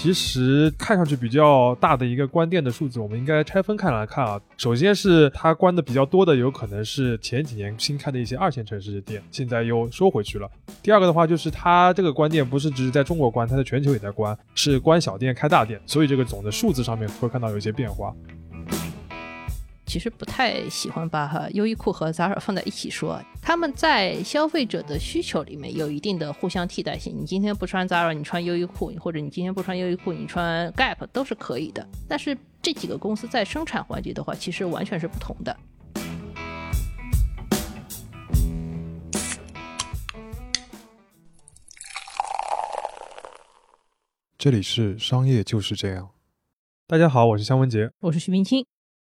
其实看上去比较大的一个关店的数字，我们应该拆分开来看啊。首先是它关的比较多的，有可能是前几年新开的一些二线城市的店，现在又收回去了。第二个的话，就是它这个关店不是只是在中国关，它在全球也在关，是关小店开大店，所以这个总的数字上面会看到有一些变化。其实不太喜欢把哈优衣库和 Zara 放在一起说，他们在消费者的需求里面有一定的互相替代性。你今天不穿 Zara，你穿优衣库，或者你今天不穿优衣库，你穿 Gap 都是可以的。但是这几个公司在生产环节的话，其实完全是不同的。这里是商业就是这样。大家好，我是香文杰，我是徐冰清。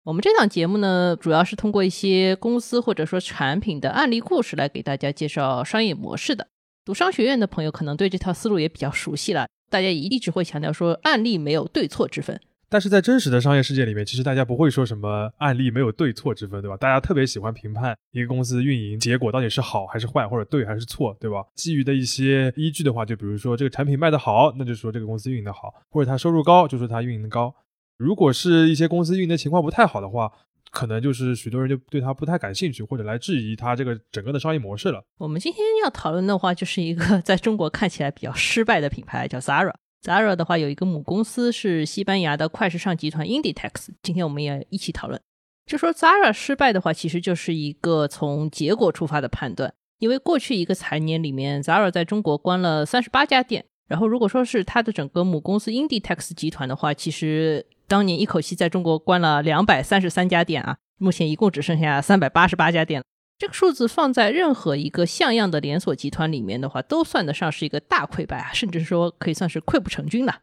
我们这档节目呢，主要是通过一些公司或者说产品的案例故事来给大家介绍商业模式的。读商学院的朋友可能对这套思路也比较熟悉了。大家一直会强调说，案例没有对错之分。但是在真实的商业世界里面，其实大家不会说什么案例没有对错之分，对吧？大家特别喜欢评判一个公司运营结果到底是好还是坏，或者对还是错，对吧？基于的一些依据的话，就比如说这个产品卖得好，那就说这个公司运营的好；或者它收入高，就说它运营的高。如果是一些公司运营的情况不太好的话，可能就是许多人就对它不太感兴趣，或者来质疑它这个整个的商业模式了。我们今天要讨论的话，就是一个 在中国看起来比较失败的品牌，叫 Zara。Zara 的话有一个母公司是西班牙的快时尚集团 Inditex。今天我们也一起讨论，就说 Zara 失败的话，其实就是一个从结果出发的判断。因为过去一个财年里面，Zara 在中国关了三十八家店，然后如果说是它的整个母公司 Inditex 集团的话，其实当年一口气在中国关了两百三十三家店啊，目前一共只剩下三百八十八家店。这个数字放在任何一个像样的连锁集团里面的话，都算得上是一个大溃败啊，甚至说可以算是溃不成军了。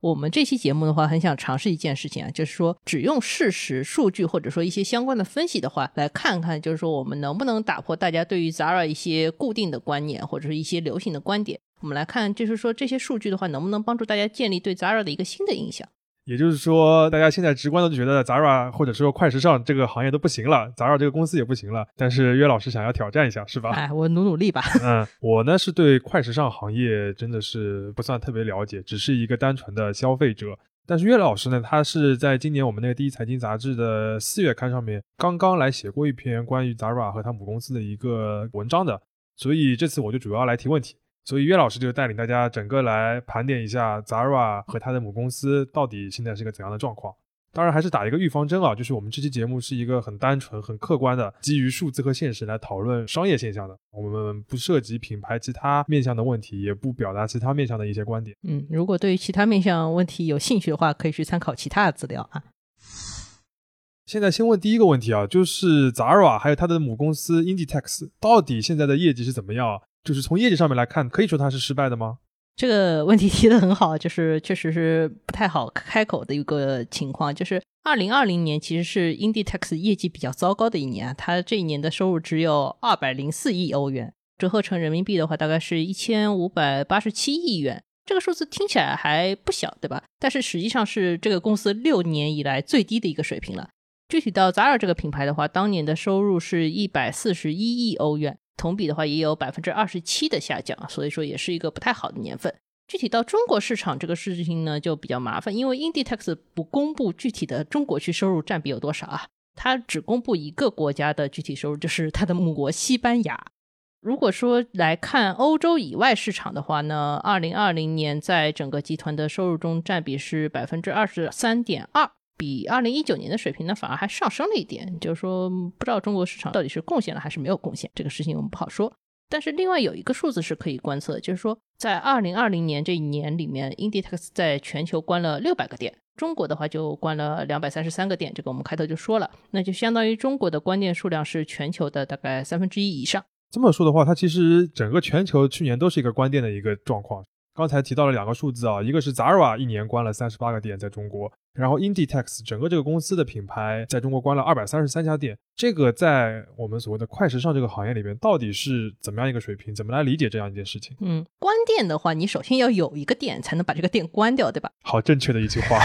我们这期节目的话，很想尝试一件事情啊，就是说只用事实、数据或者说一些相关的分析的话，来看看，就是说我们能不能打破大家对于 Zara 一些固定的观念或者是一些流行的观点。我们来看，就是说这些数据的话，能不能帮助大家建立对 Zara 的一个新的印象。也就是说，大家现在直观的就觉得 Zara 或者说快时尚这个行业都不行了，Zara 这个公司也不行了。但是岳老师想要挑战一下，是吧？哎，我努努力吧。嗯，我呢是对快时尚行业真的是不算特别了解，只是一个单纯的消费者。但是岳老师呢，他是在今年我们那个第一财经杂志的四月刊上面刚刚来写过一篇关于 Zara 和他母公司的一个文章的，所以这次我就主要来提问题。所以岳老师就带领大家整个来盘点一下 Zara 和它的母公司到底现在是一个怎样的状况。当然还是打一个预防针啊，就是我们这期节目是一个很单纯、很客观的，基于数字和现实来讨论商业现象的。我们不涉及品牌其他面向的问题，也不表达其他面向的一些观点。嗯，如果对于其他面向问题有兴趣的话，可以去参考其他的资料啊。现在先问第一个问题啊，就是 Zara 还有它的母公司 Inditex 到底现在的业绩是怎么样？就是从业绩上面来看，可以说它是失败的吗？这个 问题提的很好，就是确实是不太好开口的一个情况。就是二零二零年其实是 Inditex 业绩比较糟糕的一年啊，它这一年的收入只有二百零四亿欧元，折合成人民币的话，大概是一千五百八十七亿元。这个数字听起来还不小，对吧？但是实际上是这个公司六年以来最低的一个水平了。具体到 Zara 这个品牌的话，当年的收入是一百四十一亿欧元。同比的话也有百分之二十七的下降，所以说也是一个不太好的年份。具体到中国市场这个事情呢就比较麻烦，因为 Inditex 不公布具体的中国区收入占比有多少啊，它只公布一个国家的具体收入，就是它的母国西班牙。如果说来看欧洲以外市场的话呢，二零二零年在整个集团的收入中占比是百分之二十三点二。比二零一九年的水平呢，反而还上升了一点。就是说，不知道中国市场到底是贡献了还是没有贡献，这个事情我们不好说。但是另外有一个数字是可以观测，就是说，在二零二零年这一年里面，Inditex 在全球关了六百个店，中国的话就关了两百三十三个店。这个我们开头就说了，那就相当于中国的关店数量是全球的大概三分之一以上。这么说的话，它其实整个全球去年都是一个关店的一个状况。刚才提到了两个数字啊，一个是 Zara 一年关了三十八个店在中国，然后 Inditex 整个这个公司的品牌在中国关了二百三十三家店。这个在我们所谓的快时尚这个行业里边，到底是怎么样一个水平？怎么来理解这样一件事情？嗯，关店的话，你首先要有一个店才能把这个店关掉，对吧？好正确的一句话。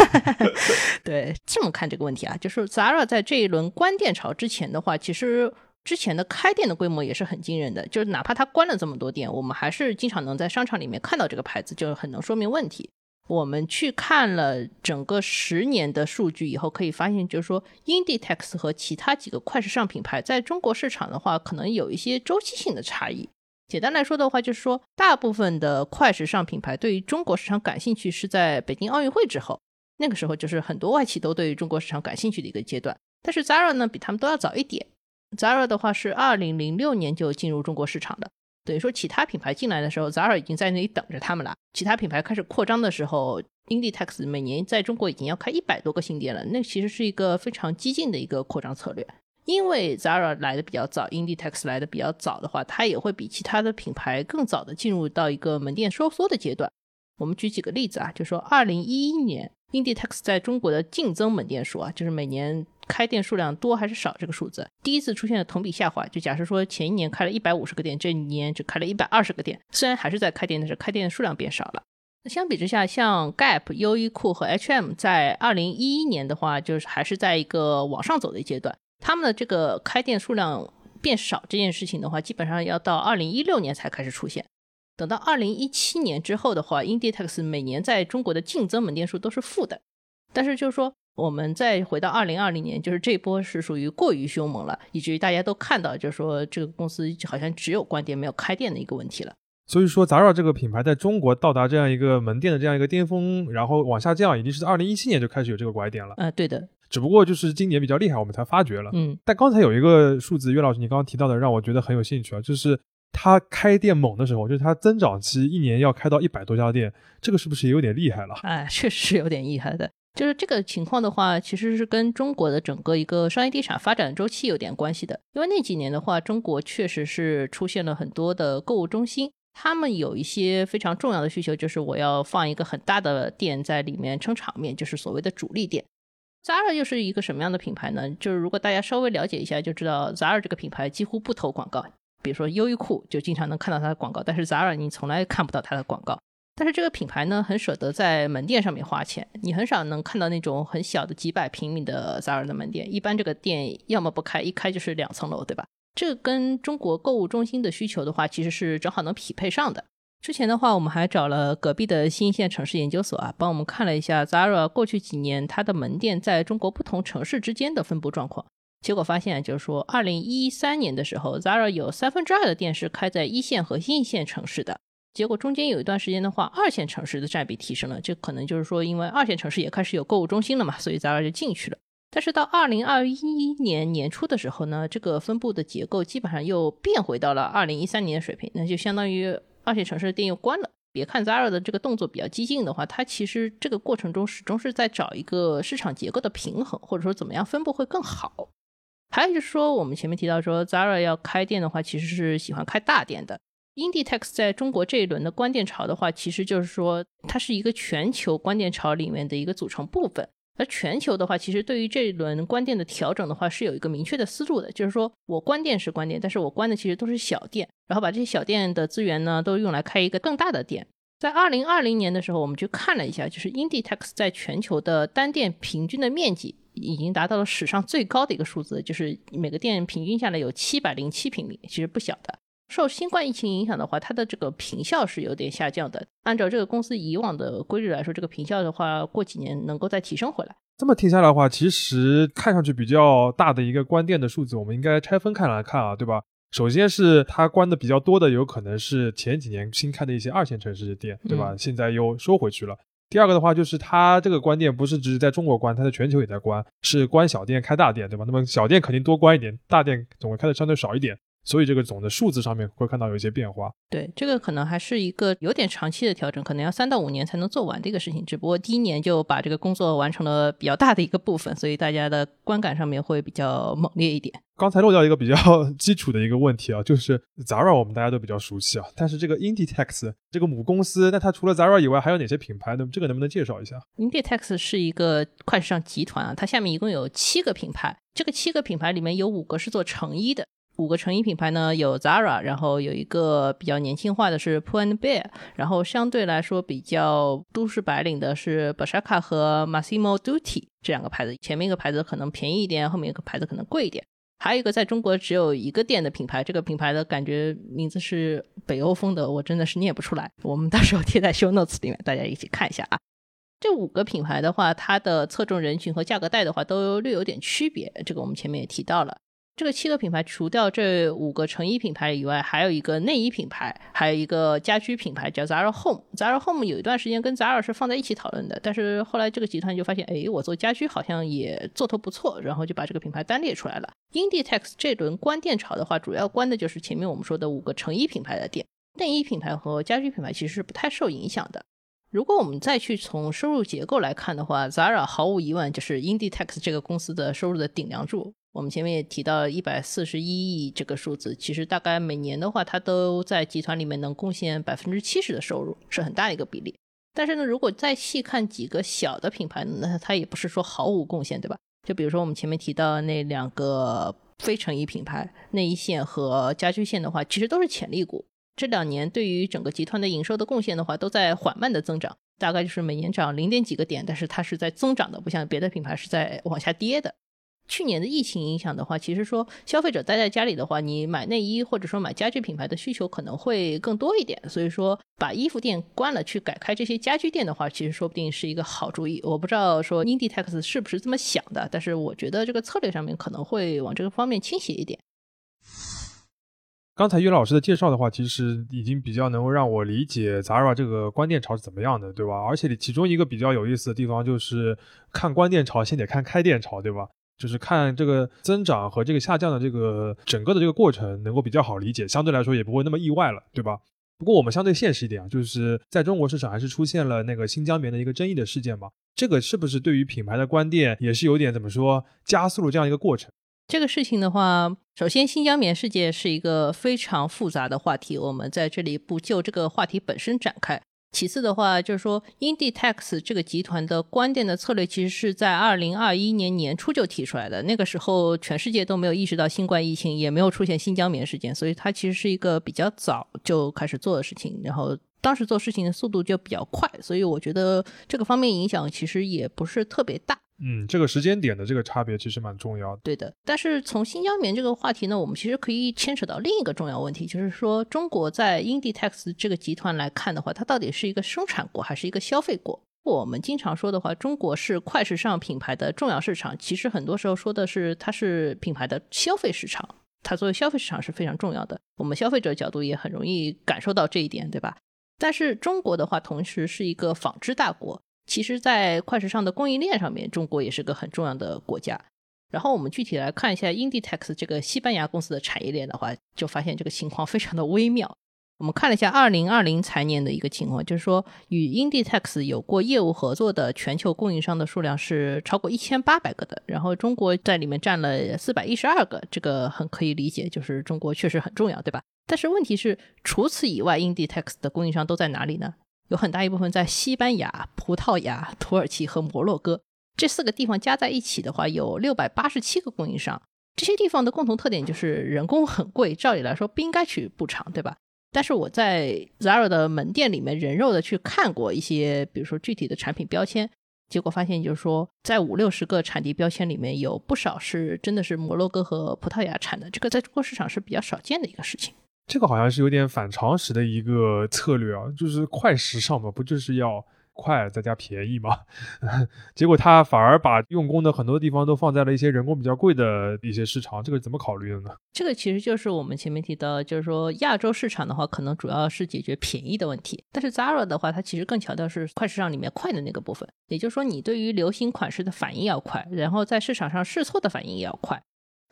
对，这么看这个问题啊，就是 Zara 在这一轮关店潮之前的话，其实。之前的开店的规模也是很惊人的，就是哪怕它关了这么多店，我们还是经常能在商场里面看到这个牌子，就很能说明问题。我们去看了整个十年的数据以后，可以发现，就是说，Inditex 和其他几个快时尚品牌在中国市场的话，可能有一些周期性的差异。简单来说的话，就是说，大部分的快时尚品牌对于中国市场感兴趣是在北京奥运会之后，那个时候就是很多外企都对于中国市场感兴趣的一个阶段。但是 Zara 呢，比他们都要早一点。Zara 的话是二零零六年就进入中国市场的。等于说，其他品牌进来的时候，Zara 已经在那里等着他们了。其他品牌开始扩张的时候，Inditex 每年在中国已经要开一百多个新店了。那其实是一个非常激进的一个扩张策略。因为 Zara 来的比较早，Inditex 来的比较早的话，它也会比其他的品牌更早的进入到一个门店收缩的阶段。我们举几个例子啊，就说二零一一年，Inditex 在中国的净增门店数啊，就是每年。开店数量多还是少？这个数字第一次出现了同比下滑。就假设说前一年开了一百五十个店，这一年只开了一百二十个店，虽然还是在开店，但是开店的数量变少了。那相比之下，像 Gap、优衣库和 H&M 在二零一一年的话，就是还是在一个往上走的阶段。他们的这个开店数量变少这件事情的话，基本上要到二零一六年才开始出现。等到二零一七年之后的话，Inditex 每年在中国的净增门店数都是负的。但是就是说。我们再回到二零二零年，就是这波是属于过于凶猛了，以至于大家都看到，就是说这个公司好像只有关店没有开店的一个问题了。所以说，Zara 这个品牌在中国到达这样一个门店的这样一个巅峰，然后往下降，已经是在二零一七年就开始有这个拐点了。啊，对的。只不过就是今年比较厉害，我们才发觉了。嗯。但刚才有一个数字，岳老师你刚刚提到的，让我觉得很有兴趣啊，就是它开店猛的时候，就是它增长期一年要开到一百多家店，这个是不是也有点厉害了？哎，确实是有点厉害的。就是这个情况的话，其实是跟中国的整个一个商业地产发展周期有点关系的。因为那几年的话，中国确实是出现了很多的购物中心，他们有一些非常重要的需求，就是我要放一个很大的店在里面撑场面，就是所谓的主力店。Zara 又是一个什么样的品牌呢？就是如果大家稍微了解一下，就知道 Zara 这个品牌几乎不投广告。比如说优衣库就经常能看到它的广告，但是 Zara 你从来看不到它的广告。但是这个品牌呢，很舍得在门店上面花钱，你很少能看到那种很小的几百平米的 Zara 的门店，一般这个店要么不开，一开就是两层楼，对吧？这跟中国购物中心的需求的话，其实是正好能匹配上的。之前的话，我们还找了隔壁的新一线城市研究所啊，帮我们看了一下 Zara 过去几年它的门店在中国不同城市之间的分布状况，结果发现就是说，二零一三年的时候，Zara 有三分之二的店是开在一线和新一线城市的。结果中间有一段时间的话，二线城市的占比提升了，这可能就是说，因为二线城市也开始有购物中心了嘛，所以 Zara 就进去了。但是到二零二一年年初的时候呢，这个分布的结构基本上又变回到了二零一三年的水平，那就相当于二线城市的店又关了。别看 Zara 的这个动作比较激进的话，它其实这个过程中始终是在找一个市场结构的平衡，或者说怎么样分布会更好。还有就是说，我们前面提到说 Zara 要开店的话，其实是喜欢开大店的。Inditex 在中国这一轮的关店潮的话，其实就是说它是一个全球关店潮里面的一个组成部分。而全球的话，其实对于这一轮关店的调整的话，是有一个明确的思路的，就是说我关店是关店，但是我关的其实都是小店，然后把这些小店的资源呢，都用来开一个更大的店。在二零二零年的时候，我们去看了一下，就是 Inditex 在全球的单店平均的面积已经达到了史上最高的一个数字，就是每个店平均下来有七百零七平米，其实不小的。受新冠疫情影响的话，它的这个平效是有点下降的。按照这个公司以往的规律来说，这个平效的话，过几年能够再提升回来。这么听下来的话，其实看上去比较大的一个关店的数字，我们应该拆分开来看啊，对吧？首先是它关的比较多的，有可能是前几年新开的一些二线城市的店，对吧？现在又收回去了。第二个的话，就是它这个关店不是只是在中国关，它在全球也在关，是关小店开大店，对吧？那么小店肯定多关一点，大店总会开的相对少一点。所以这个总的数字上面会看到有一些变化。对，这个可能还是一个有点长期的调整，可能要三到五年才能做完的一个事情。只不过第一年就把这个工作完成了比较大的一个部分，所以大家的观感上面会比较猛烈一点。刚才漏掉一个比较 基础的一个问题啊，就是 Zara 我们大家都比较熟悉啊，但是这个 Inditex 这个母公司，那它除了 Zara 以外还有哪些品牌呢？这个能不能介绍一下？Inditex 是一个快时尚集团啊，它下面一共有七个品牌，这个七个品牌里面有五个是做成衣的。五个成衣品牌呢，有 Zara，然后有一个比较年轻化的是 Pull and Bear，然后相对来说比较都市白领的是 Bershka 和 Massimo Dutti 这两个牌子。前面一个牌子可能便宜一点，后面一个牌子可能贵一点。还有一个在中国只有一个店的品牌，这个品牌的感觉名字是北欧风的，我真的是念不出来。我们到时候贴在 Show Notes 里面，大家一起看一下啊。这五个品牌的话，它的侧重人群和价格带的话都略有点区别，这个我们前面也提到了。这个七个品牌除掉这五个成衣品牌以外，还有一个内衣品牌，还有一个家居品牌叫 Zara Home。Zara Home 有一段时间跟 Zara 是放在一起讨论的，但是后来这个集团就发现，哎，我做家居好像也做头不错，然后就把这个品牌单列出来了。Inditex 这轮关店潮的话，主要关的就是前面我们说的五个成衣品牌的店，内衣品牌和家居品牌其实是不太受影响的。如果我们再去从收入结构来看的话，Zara 毫无疑问就是 Inditex 这个公司的收入的顶梁柱。我们前面也提到一百四十一亿这个数字，其实大概每年的话，它都在集团里面能贡献百分之七十的收入，是很大一个比例。但是呢，如果再细看几个小的品牌，那它也不是说毫无贡献，对吧？就比如说我们前面提到那两个非成衣品牌，内衣线和家居线的话，其实都是潜力股。这两年对于整个集团的营收的贡献的话，都在缓慢的增长，大概就是每年涨零点几个点，但是它是在增长的，不像别的品牌是在往下跌的。去年的疫情影响的话，其实说消费者待在家里的话，你买内衣或者说买家居品牌的需求可能会更多一点，所以说把衣服店关了，去改开这些家居店的话，其实说不定是一个好主意。我不知道说 Inditex 是不是这么想的，但是我觉得这个策略上面可能会往这个方面倾斜一点。刚才岳老师的介绍的话，其实已经比较能够让我理解 Zara 这个关店潮是怎么样的，对吧？而且其中一个比较有意思的地方就是看关店潮，先得看开店潮，对吧？就是看这个增长和这个下降的这个整个的这个过程，能够比较好理解，相对来说也不会那么意外了，对吧？不过我们相对现实一点啊，就是在中国市场还是出现了那个新疆棉的一个争议的事件嘛，这个是不是对于品牌的关店也是有点怎么说加速了这样一个过程？这个事情的话，首先新疆棉事件是一个非常复杂的话题，我们在这里不就这个话题本身展开。其次的话，就是说，Inditex 这个集团的关店的策略，其实是在二零二一年年初就提出来的。那个时候，全世界都没有意识到新冠疫情，也没有出现新疆棉事件，所以它其实是一个比较早就开始做的事情。然后。当时做事情的速度就比较快，所以我觉得这个方面影响其实也不是特别大。嗯，这个时间点的这个差别其实蛮重要的。对的，但是从新疆棉这个话题呢，我们其实可以牵扯到另一个重要问题，就是说中国在 Inditex 这个集团来看的话，它到底是一个生产国还是一个消费国？我们经常说的话，中国是快时尚品牌的重要市场，其实很多时候说的是它是品牌的消费市场，它作为消费市场是非常重要的。我们消费者角度也很容易感受到这一点，对吧？但是中国的话，同时是一个纺织大国。其实，在快时尚的供应链上面，中国也是个很重要的国家。然后我们具体来看一下 Inditex 这个西班牙公司的产业链的话，就发现这个情况非常的微妙。我们看了一下二零二零财年的一个情况，就是说与 Inditex 有过业务合作的全球供应商的数量是超过一千八百个的，然后中国在里面占了四百一十二个，这个很可以理解，就是中国确实很重要，对吧？但是问题是，除此以外，Inditex 的供应商都在哪里呢？有很大一部分在西班牙、葡萄牙、土耳其和摩洛哥这四个地方加在一起的话，有六百八十七个供应商。这些地方的共同特点就是人工很贵，照理来说不应该去补偿，对吧？但是我在 Zara 的门店里面人肉的去看过一些，比如说具体的产品标签，结果发现就是说，在五六十个产地标签里面有不少是真的是摩洛哥和葡萄牙产的，这个在中国市场是比较少见的一个事情。这个好像是有点反常识的一个策略啊，就是快时尚嘛，不就是要快再加便宜吗？结果他反而把用工的很多地方都放在了一些人工比较贵的一些市场，这个怎么考虑的呢？这个其实就是我们前面提到，就是说亚洲市场的话，可能主要是解决便宜的问题，但是 Zara 的话，它其实更强调是快时尚里面快的那个部分，也就是说你对于流行款式的反应要快，然后在市场上试错的反应也要快。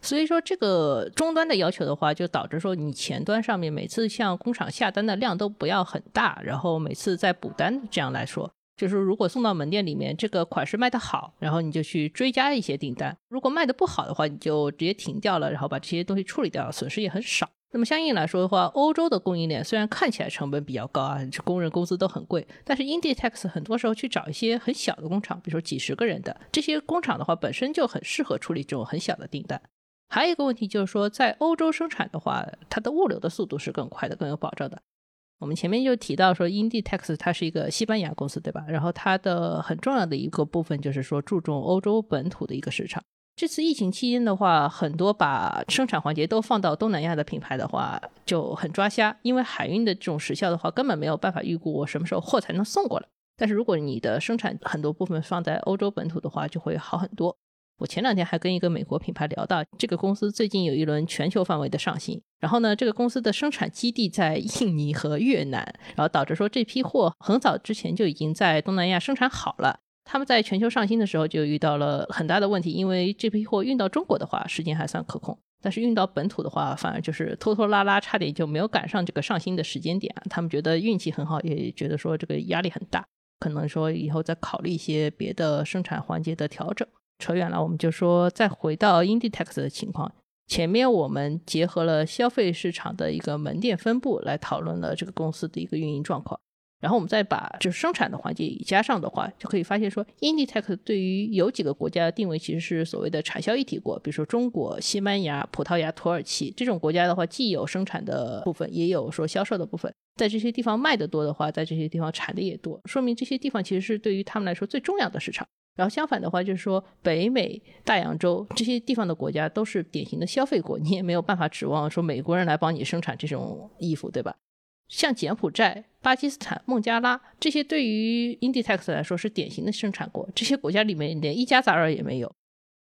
所以说，这个终端的要求的话，就导致说你前端上面每次向工厂下单的量都不要很大，然后每次再补单。这样来说，就是如果送到门店里面，这个款式卖得好，然后你就去追加一些订单；如果卖的不好的话，你就直接停掉了，然后把这些东西处理掉，损失也很少。那么相应来说的话，欧洲的供应链虽然看起来成本比较高啊，工人工资都很贵，但是 Inditex 很多时候去找一些很小的工厂，比如说几十个人的这些工厂的话，本身就很适合处理这种很小的订单。还有一个问题就是说，在欧洲生产的话，它的物流的速度是更快的、更有保障的。我们前面就提到说，Inditex 它是一个西班牙公司，对吧？然后它的很重要的一个部分就是说，注重欧洲本土的一个市场。这次疫情期间的话，很多把生产环节都放到东南亚的品牌的话就很抓瞎，因为海运的这种时效的话，根本没有办法预估我什么时候货才能送过来。但是如果你的生产很多部分放在欧洲本土的话，就会好很多。我前两天还跟一个美国品牌聊到，这个公司最近有一轮全球范围的上新，然后呢，这个公司的生产基地在印尼和越南，然后导致说这批货很早之前就已经在东南亚生产好了。他们在全球上新的时候就遇到了很大的问题，因为这批货运到中国的话时间还算可控，但是运到本土的话反而就是拖拖拉拉，差点就没有赶上这个上新的时间点。他们觉得运气很好，也觉得说这个压力很大，可能说以后再考虑一些别的生产环节的调整。扯远了，我们就说再回到 Inditex 的情况。前面我们结合了消费市场的一个门店分布来讨论了这个公司的一个运营状况。然后我们再把就是生产的环节加上的话，就可以发现说，Inditex 对于有几个国家的定位其实是所谓的产销一体国，比如说中国、西班牙、葡萄牙、土耳其这种国家的话，既有生产的部分，也有说销售的部分。在这些地方卖的多的话，在这些地方产的也多，说明这些地方其实是对于他们来说最重要的市场。然后相反的话，就是说北美、大洋洲这些地方的国家都是典型的消费国，你也没有办法指望说美国人来帮你生产这种衣服，对吧？像柬埔寨、巴基斯坦、孟加拉这些，对于 Inditex 来说是典型的生产国，这些国家里面连一家杂货也没有。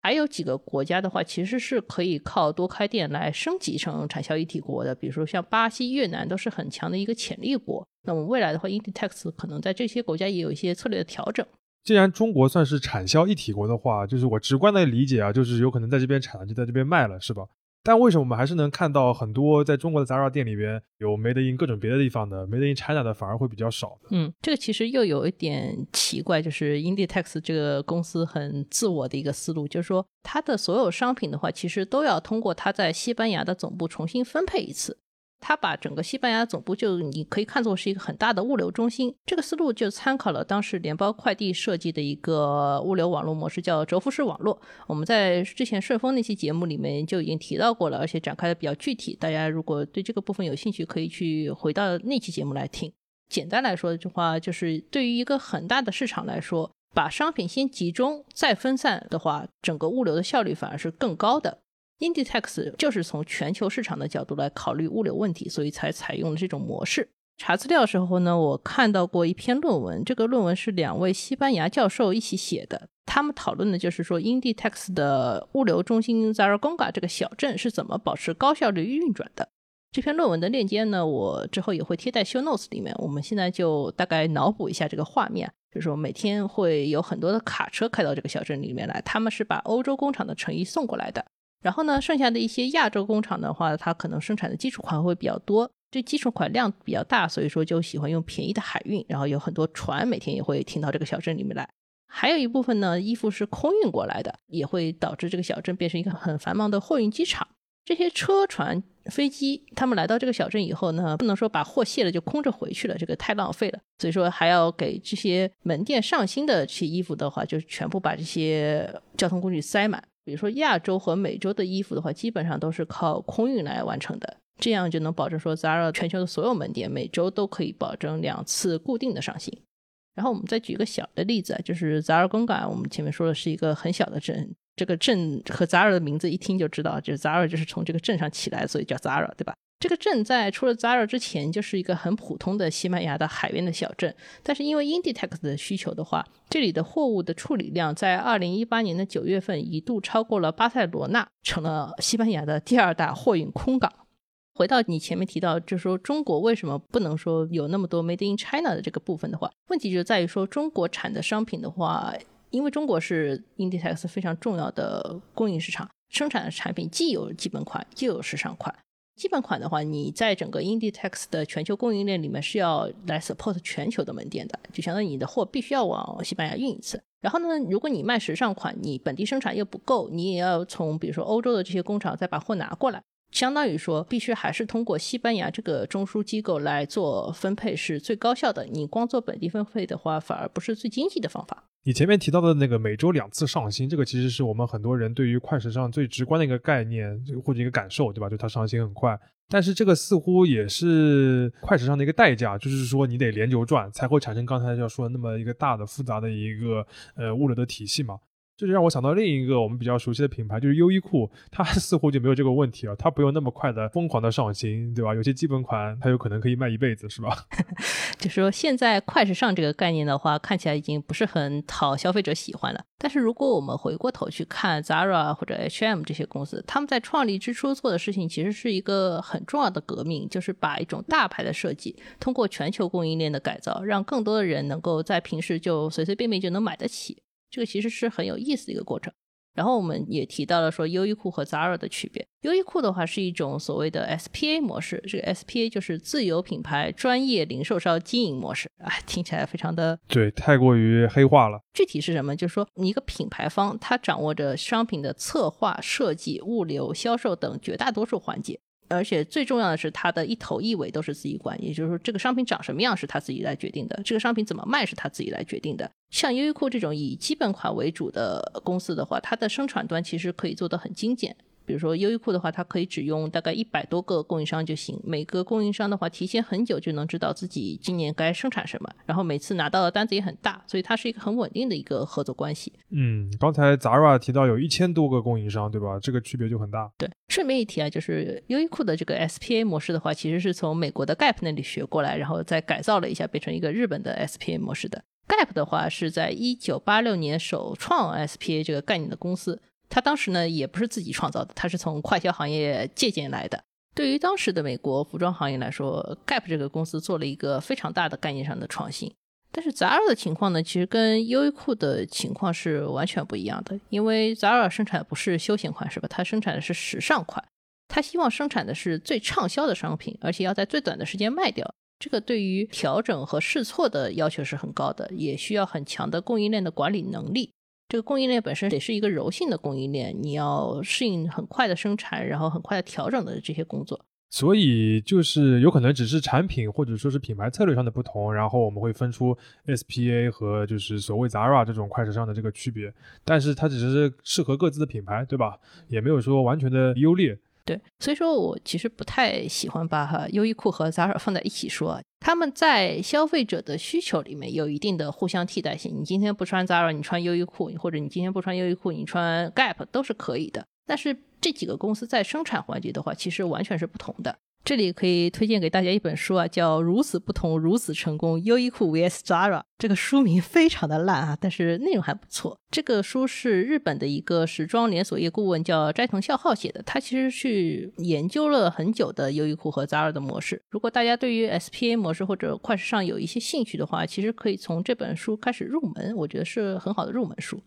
还有几个国家的话，其实是可以靠多开店来升级成产销一体国的，比如说像巴西、越南都是很强的一个潜力国。那么未来的话，Inditex 可能在这些国家也有一些策略的调整。既然中国算是产销一体国的话，就是我直观的理解啊，就是有可能在这边产了就在这边卖了，是吧？但为什么我们还是能看到很多在中国的杂耍店里边有 Made in 各种别的地方的 Made in China 的反而会比较少？嗯，这个其实又有一点奇怪，就是 Inditex 这个公司很自我的一个思路，就是说它的所有商品的话，其实都要通过它在西班牙的总部重新分配一次。他把整个西班牙总部就你可以看作是一个很大的物流中心，这个思路就参考了当时联邦快递设计的一个物流网络模式，叫轴复式网络。我们在之前顺丰那期节目里面就已经提到过了，而且展开的比较具体。大家如果对这个部分有兴趣，可以去回到那期节目来听。简单来说的话，就是对于一个很大的市场来说，把商品先集中再分散的话，整个物流的效率反而是更高的。Inditex 就是从全球市场的角度来考虑物流问题，所以才采用了这种模式。查资料的时候呢，我看到过一篇论文，这个论文是两位西班牙教授一起写的，他们讨论的就是说 Inditex 的物流中心 Zaragoza 这个小镇是怎么保持高效率运转的。这篇论文的链接呢，我之后也会贴在 Show Notes 里面。我们现在就大概脑补一下这个画面，就是说每天会有很多的卡车开到这个小镇里面来，他们是把欧洲工厂的成衣送过来的。然后呢，剩下的一些亚洲工厂的话，它可能生产的基础款会比较多，这基础款量比较大，所以说就喜欢用便宜的海运。然后有很多船每天也会停到这个小镇里面来。还有一部分呢，衣服是空运过来的，也会导致这个小镇变成一个很繁忙的货运机场。这些车船、飞机，他们来到这个小镇以后呢，不能说把货卸了就空着回去了，这个太浪费了。所以说还要给这些门店上新的这些衣服的话，就全部把这些交通工具塞满。比如说亚洲和美洲的衣服的话，基本上都是靠空运来完成的，这样就能保证说 Zara 全球的所有门店每周都可以保证两次固定的上新。然后我们再举一个小的例子啊，就是 Zara Gonga，我们前面说的是一个很小的镇，这个镇和 Zara 的名字一听就知道，就是 Zara 就是从这个镇上起来，所以叫 Zara，对吧？这个镇在出了 Zara 之前，就是一个很普通的西班牙的海边的小镇。但是因为 Inditex 的需求的话，这里的货物的处理量在二零一八年的九月份一度超过了巴塞罗那，成了西班牙的第二大货运空港。回到你前面提到，就是说中国为什么不能说有那么多 Made in China 的这个部分的话，问题就在于说中国产的商品的话，因为中国是 Inditex 非常重要的供应市场，生产的产品既有基本款，又有时尚款。基本款的话，你在整个 Inditex 的全球供应链里面是要来 support 全球的门店的，就相当于你的货必须要往西班牙运一次。然后呢，如果你卖时尚款，你本地生产又不够，你也要从比如说欧洲的这些工厂再把货拿过来，相当于说必须还是通过西班牙这个中枢机构来做分配是最高效的。你光做本地分配的话，反而不是最经济的方法。你前面提到的那个每周两次上新，这个其实是我们很多人对于快时尚最直观的一个概念或者一个感受，对吧？就它上新很快，但是这个似乎也是快时尚的一个代价，就是说你得连轴转才会产生刚才要说的那么一个大的复杂的一个呃物流的体系嘛。这就让我想到另一个我们比较熟悉的品牌，就是优衣库，它 似乎就没有这个问题啊，它不用那么快的疯狂的上新，对吧？有些基本款它有可能可以卖一辈子，是吧？就是说现在快时尚这个概念的话，看起来已经不是很讨消费者喜欢了。但是如果我们回过头去看 Zara 或者 H&M 这些公司，他们在创立之初做的事情，其实是一个很重要的革命，就是把一种大牌的设计通过全球供应链的改造，让更多的人能够在平时就随随便便就能买得起。这个其实是很有意思的一个过程。然后我们也提到了说优衣库和 Zara 的区别。优衣库的话是一种所谓的 SPA 模式，这个 SPA 就是自有品牌专业零售商经营模式。啊，听起来非常的对，太过于黑化了。具体是什么？就是说一个品牌方，他掌握着商品的策划、设计、物流、销售等绝大多数环节。而且最重要的是，它的一头一尾都是自己管，也就是说，这个商品长什么样是他自己来决定的，这个商品怎么卖是他自己来决定的。像优衣库这种以基本款为主的公司的话，它的生产端其实可以做得很精简。比如说优衣库的话，它可以只用大概一百多个供应商就行。每个供应商的话，提前很久就能知道自己今年该生产什么，然后每次拿到的单子也很大，所以它是一个很稳定的一个合作关系。嗯，刚才 Zara 提到有一千多个供应商，对吧？这个区别就很大。对，顺便一提啊，就是优衣库的这个 SPA 模式的话，其实是从美国的 Gap 那里学过来，然后再改造了一下，变成一个日本的 SPA 模式的。Gap 的话是在一九八六年首创 SPA 这个概念的公司。他当时呢也不是自己创造的，他是从快消行业借鉴来的。对于当时的美国服装行业来说，Gap 这个公司做了一个非常大的概念上的创新。但是 Zara 的情况呢，其实跟优衣库的情况是完全不一样的。因为 Zara 生产不是休闲款，是吧？它生产的是时尚款，它希望生产的是最畅销的商品，而且要在最短的时间卖掉。这个对于调整和试错的要求是很高的，也需要很强的供应链的管理能力。这个供应链本身也是一个柔性的供应链，你要适应很快的生产，然后很快的调整的这些工作。所以就是有可能只是产品或者说是品牌策略上的不同，然后我们会分出 SPA 和就是所谓 Zara 这种快时尚的这个区别，但是它只是适合各自的品牌，对吧？也没有说完全的优劣。对，所以说我其实不太喜欢把哈优衣库和 Zara 放在一起说，他们在消费者的需求里面有一定的互相替代性。你今天不穿 Zara，你穿优衣库，或者你今天不穿优衣库，你穿 Gap 都是可以的。但是这几个公司在生产环节的话，其实完全是不同的。这里可以推荐给大家一本书啊，叫《如此不同，如此成功：优衣库 vs Zara》。这个书名非常的烂啊，但是内容还不错。这个书是日本的一个时装连锁业顾问叫斋藤孝浩写的，他其实去研究了很久的优衣库和 Zara 的模式。如果大家对于 SPA 模式或者快时尚有一些兴趣的话，其实可以从这本书开始入门，我觉得是很好的入门书。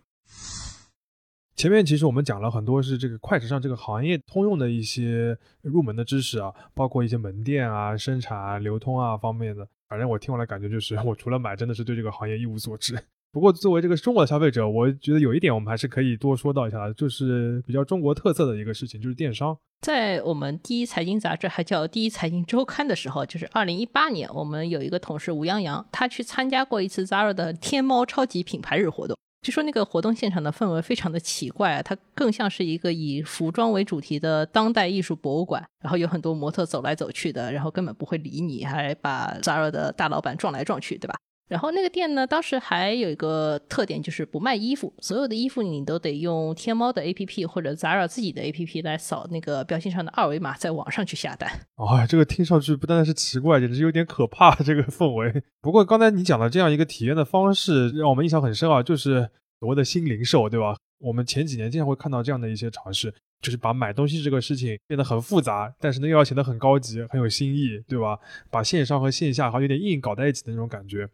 前面其实我们讲了很多是这个快时尚这个行业通用的一些入门的知识啊，包括一些门店啊、生产啊、流通啊方面的。反正我听完了感觉就是，我除了买，真的是对这个行业一无所知。不过作为这个中国的消费者，我觉得有一点我们还是可以多说到一下的，就是比较中国特色的一个事情，就是电商。在我们第一财经杂志还叫第一财经周刊的时候，就是二零一八年，我们有一个同事吴洋洋，他去参加过一次 Zara 的天猫超级品牌日活动。据说那个活动现场的氛围非常的奇怪，它更像是一个以服装为主题的当代艺术博物馆，然后有很多模特走来走去的，然后根本不会理你，还把 Zara 的大老板撞来撞去，对吧？然后那个店呢，当时还有一个特点，就是不卖衣服，所有的衣服你都得用天猫的 APP 或者 Zara 自己的 APP 来扫那个标签上的二维码，在网上去下单。哦，这个听上去不单单是奇怪，简直有点可怕，这个氛围。不过刚才你讲的这样一个体验的方式，让我们印象很深啊，就是所谓的新零售，对吧？我们前几年经常会看到这样的一些尝试，就是把买东西这个事情变得很复杂，但是呢又要显得很高级、很有新意，对吧？把线上和线下好像有点硬搞在一起的那种感觉。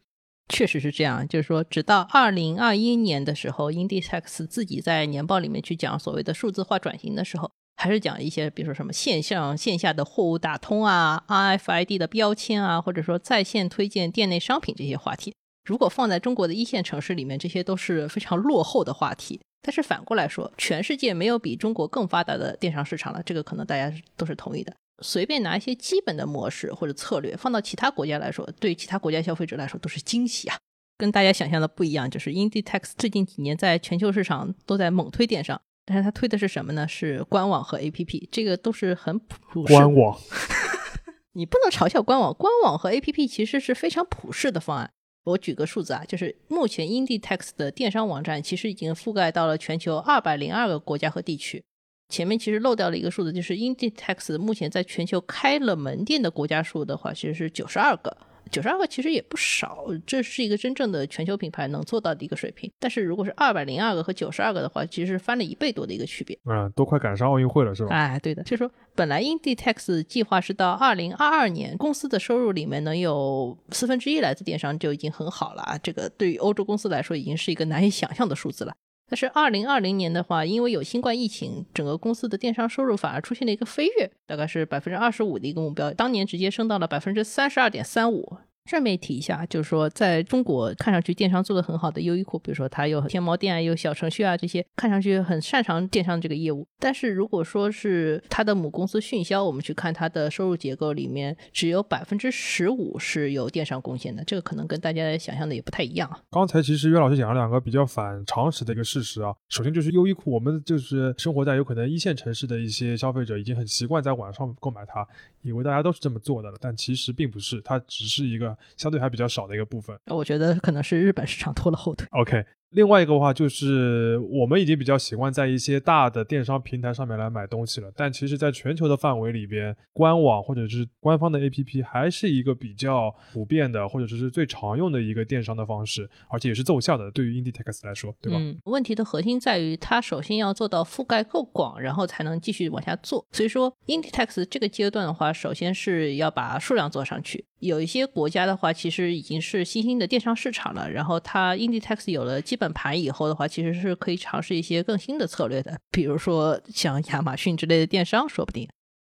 确实是这样，就是说，直到二零二一年的时候，Inditex 自己在年报里面去讲所谓的数字化转型的时候，还是讲一些，比如说什么线上线下的货物打通啊，RFID 的标签啊，或者说在线推荐店内商品这些话题。如果放在中国的一线城市里面，这些都是非常落后的话题。但是反过来说，全世界没有比中国更发达的电商市场了，这个可能大家都是同意的。随便拿一些基本的模式或者策略放到其他国家来说，对其他国家消费者来说都是惊喜啊！跟大家想象的不一样，就是 Inditex 最近几年在全球市场都在猛推电商，但是它推的是什么呢？是官网和 APP，这个都是很普。官网，你不能嘲笑官网，官网和 APP 其实是非常普世的方案。我举个数字啊，就是目前 Inditex 的电商网站其实已经覆盖到了全球二百零二个国家和地区。前面其实漏掉了一个数字，就是 Inditex 目前在全球开了门店的国家数的话，其实是九十二个。九十二个其实也不少，这是一个真正的全球品牌能做到的一个水平。但是如果是二百零二个和九十二个的话，其实是翻了一倍多的一个区别。嗯，都快赶上奥运会了，是吧？哎，对的。就说本来 Inditex 计划是到二零二二年，公司的收入里面能有四分之一来自电商就已经很好了啊。这个对于欧洲公司来说，已经是一个难以想象的数字了。但是二零二零年的话，因为有新冠疫情，整个公司的电商收入反而出现了一个飞跃，大概是百分之二十五的一个目标，当年直接升到了百分之三十二点三五。顺便提一下，就是说，在中国看上去电商做的很好的优衣库，比如说它有天猫店啊，有小程序啊，这些看上去很擅长电商这个业务。但是如果说是它的母公司迅销，我们去看它的收入结构里面，只有百分之十五是由电商贡献的，这个可能跟大家想象的也不太一样。刚才其实岳老师讲了两个比较反常识的一个事实啊，首先就是优衣库，我们就是生活在有可能一线城市的一些消费者已经很习惯在网上购买它，以为大家都是这么做的了，但其实并不是，它只是一个。相对还比较少的一个部分，我觉得可能是日本市场拖了后腿。OK。另外一个的话，就是我们已经比较习惯在一些大的电商平台上面来买东西了。但其实，在全球的范围里边，官网或者是官方的 APP 还是一个比较普遍的，或者说是最常用的一个电商的方式，而且也是奏效的。对于 Inditex 来说，对吧？嗯。问题的核心在于，它首先要做到覆盖够广，然后才能继续往下做。所以说，Inditex 这个阶段的话，首先是要把数量做上去。有一些国家的话，其实已经是新兴的电商市场了。然后，它 Inditex 有了基本盘以后的话，其实是可以尝试一些更新的策略的，比如说像亚马逊之类的电商，说不定。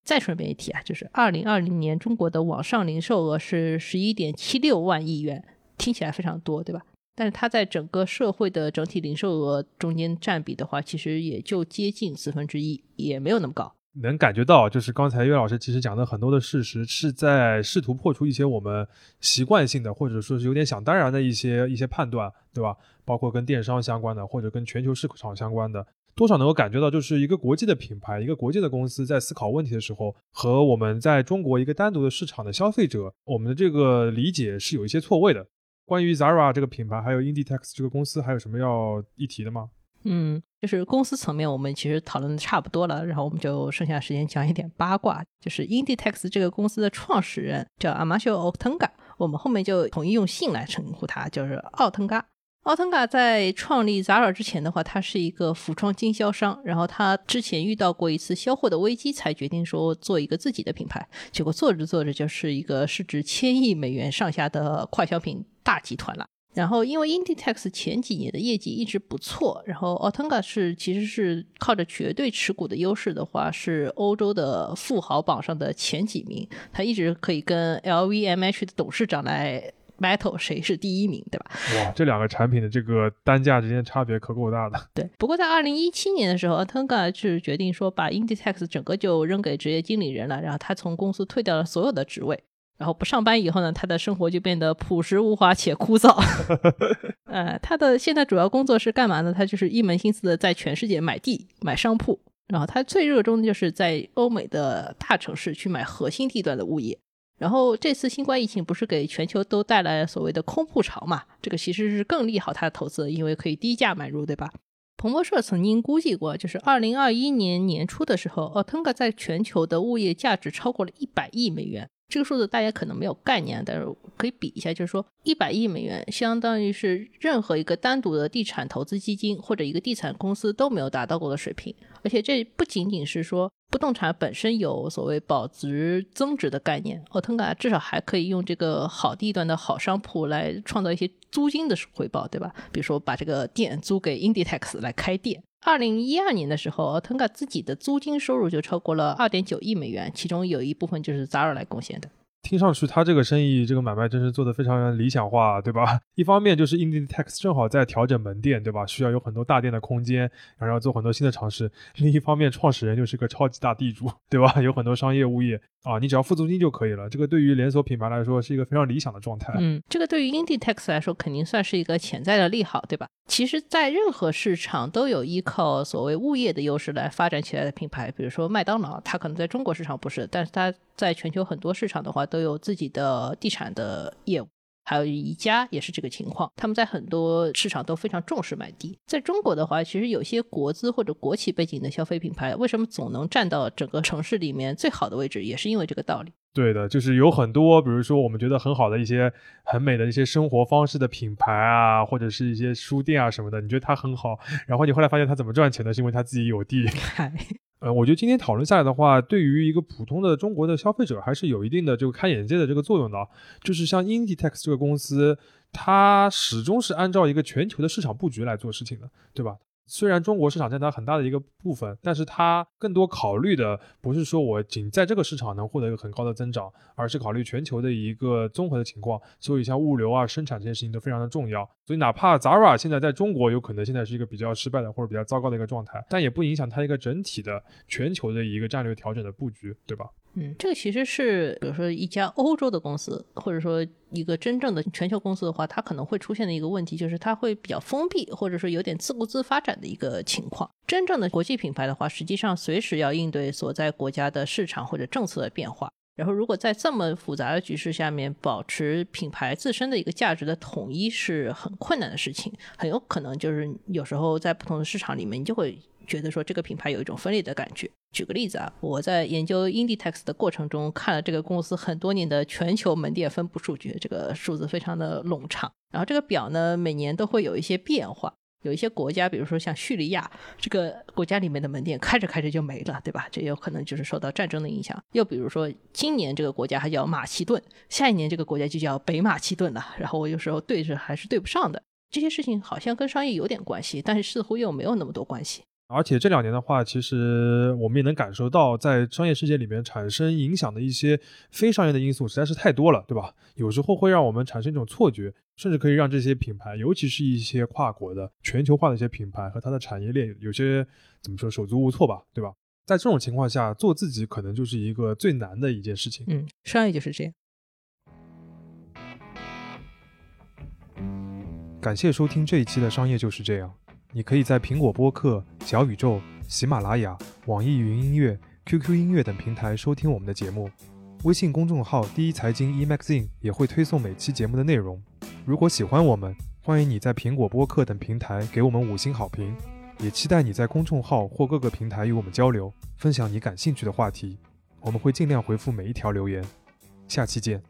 再顺便一提啊，就是二零二零年中国的网上零售额是十一点七六万亿元，听起来非常多，对吧？但是它在整个社会的整体零售额中间占比的话，其实也就接近四分之一，也没有那么高。能感觉到，就是刚才岳老师其实讲的很多的事实，是在试图破除一些我们习惯性的，或者说是有点想当然的一些一些判断，对吧？包括跟电商相关的，或者跟全球市场相关的，多少能够感觉到，就是一个国际的品牌，一个国际的公司在思考问题的时候，和我们在中国一个单独的市场的消费者，我们的这个理解是有一些错位的。关于 Zara 这个品牌，还有 Inditex 这个公司，还有什么要一提的吗？嗯，就是公司层面，我们其实讨论的差不多了，然后我们就剩下时间讲一点八卦。就是 Inditex 这个公司的创始人叫 Amasio Otenga，我们后面就统一用姓来称呼他，就是奥腾嘎。奥腾嘎在创立 Zara 之前的话，他是一个服装经销商，然后他之前遇到过一次销货的危机，才决定说做一个自己的品牌，结果做着做着就是一个市值千亿美元上下的快消品大集团了。然后，因为 Inditex 前几年的业绩一直不错，然后 o t e n g a 是其实是靠着绝对持股的优势的话，是欧洲的富豪榜上的前几名，他一直可以跟 LVMH 的董事长来 battle 谁是第一名，对吧？哇，这两个产品的这个单价之间差别可够大的。对，不过在二零一七年的时候 o t e n g a 是决定说把 Inditex 整个就扔给职业经理人了，然后他从公司退掉了所有的职位。然后不上班以后呢，他的生活就变得朴实无华且枯燥。呃，他的现在主要工作是干嘛呢？他就是一门心思的在全世界买地、买商铺。然后他最热衷的就是在欧美的大城市去买核心地段的物业。然后这次新冠疫情不是给全球都带来所谓的空铺潮嘛？这个其实是更利好他的投资，因为可以低价买入，对吧？彭博社曾经估计过，就是二零二一年年初的时候奥 e g a 在全球的物业价值超过了一百亿美元。这个数字大家可能没有概念，但是可以比一下，就是说一百亿美元相当于是任何一个单独的地产投资基金或者一个地产公司都没有达到过的水平。而且这不仅仅是说不动产本身有所谓保值增值的概念，奥腾嘎至少还可以用这个好地段的好商铺来创造一些租金的回报，对吧？比如说把这个店租给 Inditex 来开店。二零一二年的时候，Tenga 自己的租金收入就超过了二点九亿美元，其中有一部分就是 Zara 来贡献的。听上去他这个生意这个买卖真是做的非常理想化，对吧？一方面就是 Inditex 正好在调整门店，对吧？需要有很多大店的空间，然后要做很多新的尝试。另一方面，创始人就是个超级大地主，对吧？有很多商业物业啊，你只要付租金就可以了。这个对于连锁品牌来说是一个非常理想的状态。嗯，这个对于 Inditex 来说肯定算是一个潜在的利好，对吧？其实，在任何市场都有依靠所谓物业的优势来发展起来的品牌，比如说麦当劳，它可能在中国市场不是，但是它在全球很多市场的话都有自己的地产的业务。还有宜家也是这个情况，他们在很多市场都非常重视买地。在中国的话，其实有些国资或者国企背景的消费品牌，为什么总能占到整个城市里面最好的位置，也是因为这个道理。对的，就是有很多，比如说我们觉得很好的一些很美的一些生活方式的品牌啊，或者是一些书店啊什么的，你觉得它很好，然后你后来发现它怎么赚钱的，是因为它自己有地。呃，我觉得今天讨论下来的话，对于一个普通的中国的消费者，还是有一定的这个开眼界的这个作用的。就是像 Inditex 这个公司，它始终是按照一个全球的市场布局来做事情的，对吧？虽然中国市场占它很大的一个部分，但是它更多考虑的不是说我仅在这个市场能获得一个很高的增长，而是考虑全球的一个综合的情况。所以像物流啊、生产这些事情都非常的重要。所以哪怕 Zara 现在在中国有可能现在是一个比较失败的或者比较糟糕的一个状态，但也不影响它一个整体的全球的一个战略调整的布局，对吧？嗯，这个其实是，比如说一家欧洲的公司，或者说一个真正的全球公司的话，它可能会出现的一个问题，就是它会比较封闭，或者说有点自顾自发展的一个情况。真正的国际品牌的话，实际上随时要应对所在国家的市场或者政策的变化。然后，如果在这么复杂的局势下面，保持品牌自身的一个价值的统一是很困难的事情，很有可能就是有时候在不同的市场里面，你就会。觉得说这个品牌有一种分裂的感觉。举个例子啊，我在研究 Inditex 的过程中，看了这个公司很多年的全球门店分布数据，这个数字非常的冗长。然后这个表呢，每年都会有一些变化。有一些国家，比如说像叙利亚，这个国家里面的门店开着开着就没了，对吧？这有可能就是受到战争的影响。又比如说，今年这个国家还叫马其顿，下一年这个国家就叫北马其顿了。然后我有时候对着还是对不上的。这些事情好像跟商业有点关系，但是似乎又没有那么多关系。而且这两年的话，其实我们也能感受到，在商业世界里面产生影响的一些非商业的因素实在是太多了，对吧？有时候会让我们产生一种错觉，甚至可以让这些品牌，尤其是一些跨国的、全球化的一些品牌和它的产业链，有些怎么说手足无措吧，对吧？在这种情况下，做自己可能就是一个最难的一件事情。嗯，商业就是这样。感谢收听这一期的《商业就是这样》。你可以在苹果播客、小宇宙、喜马拉雅、网易云音乐、QQ 音乐等平台收听我们的节目。微信公众号“第一财经 eMagazine” 也会推送每期节目的内容。如果喜欢我们，欢迎你在苹果播客等平台给我们五星好评。也期待你在公众号或各个平台与我们交流，分享你感兴趣的话题。我们会尽量回复每一条留言。下期见。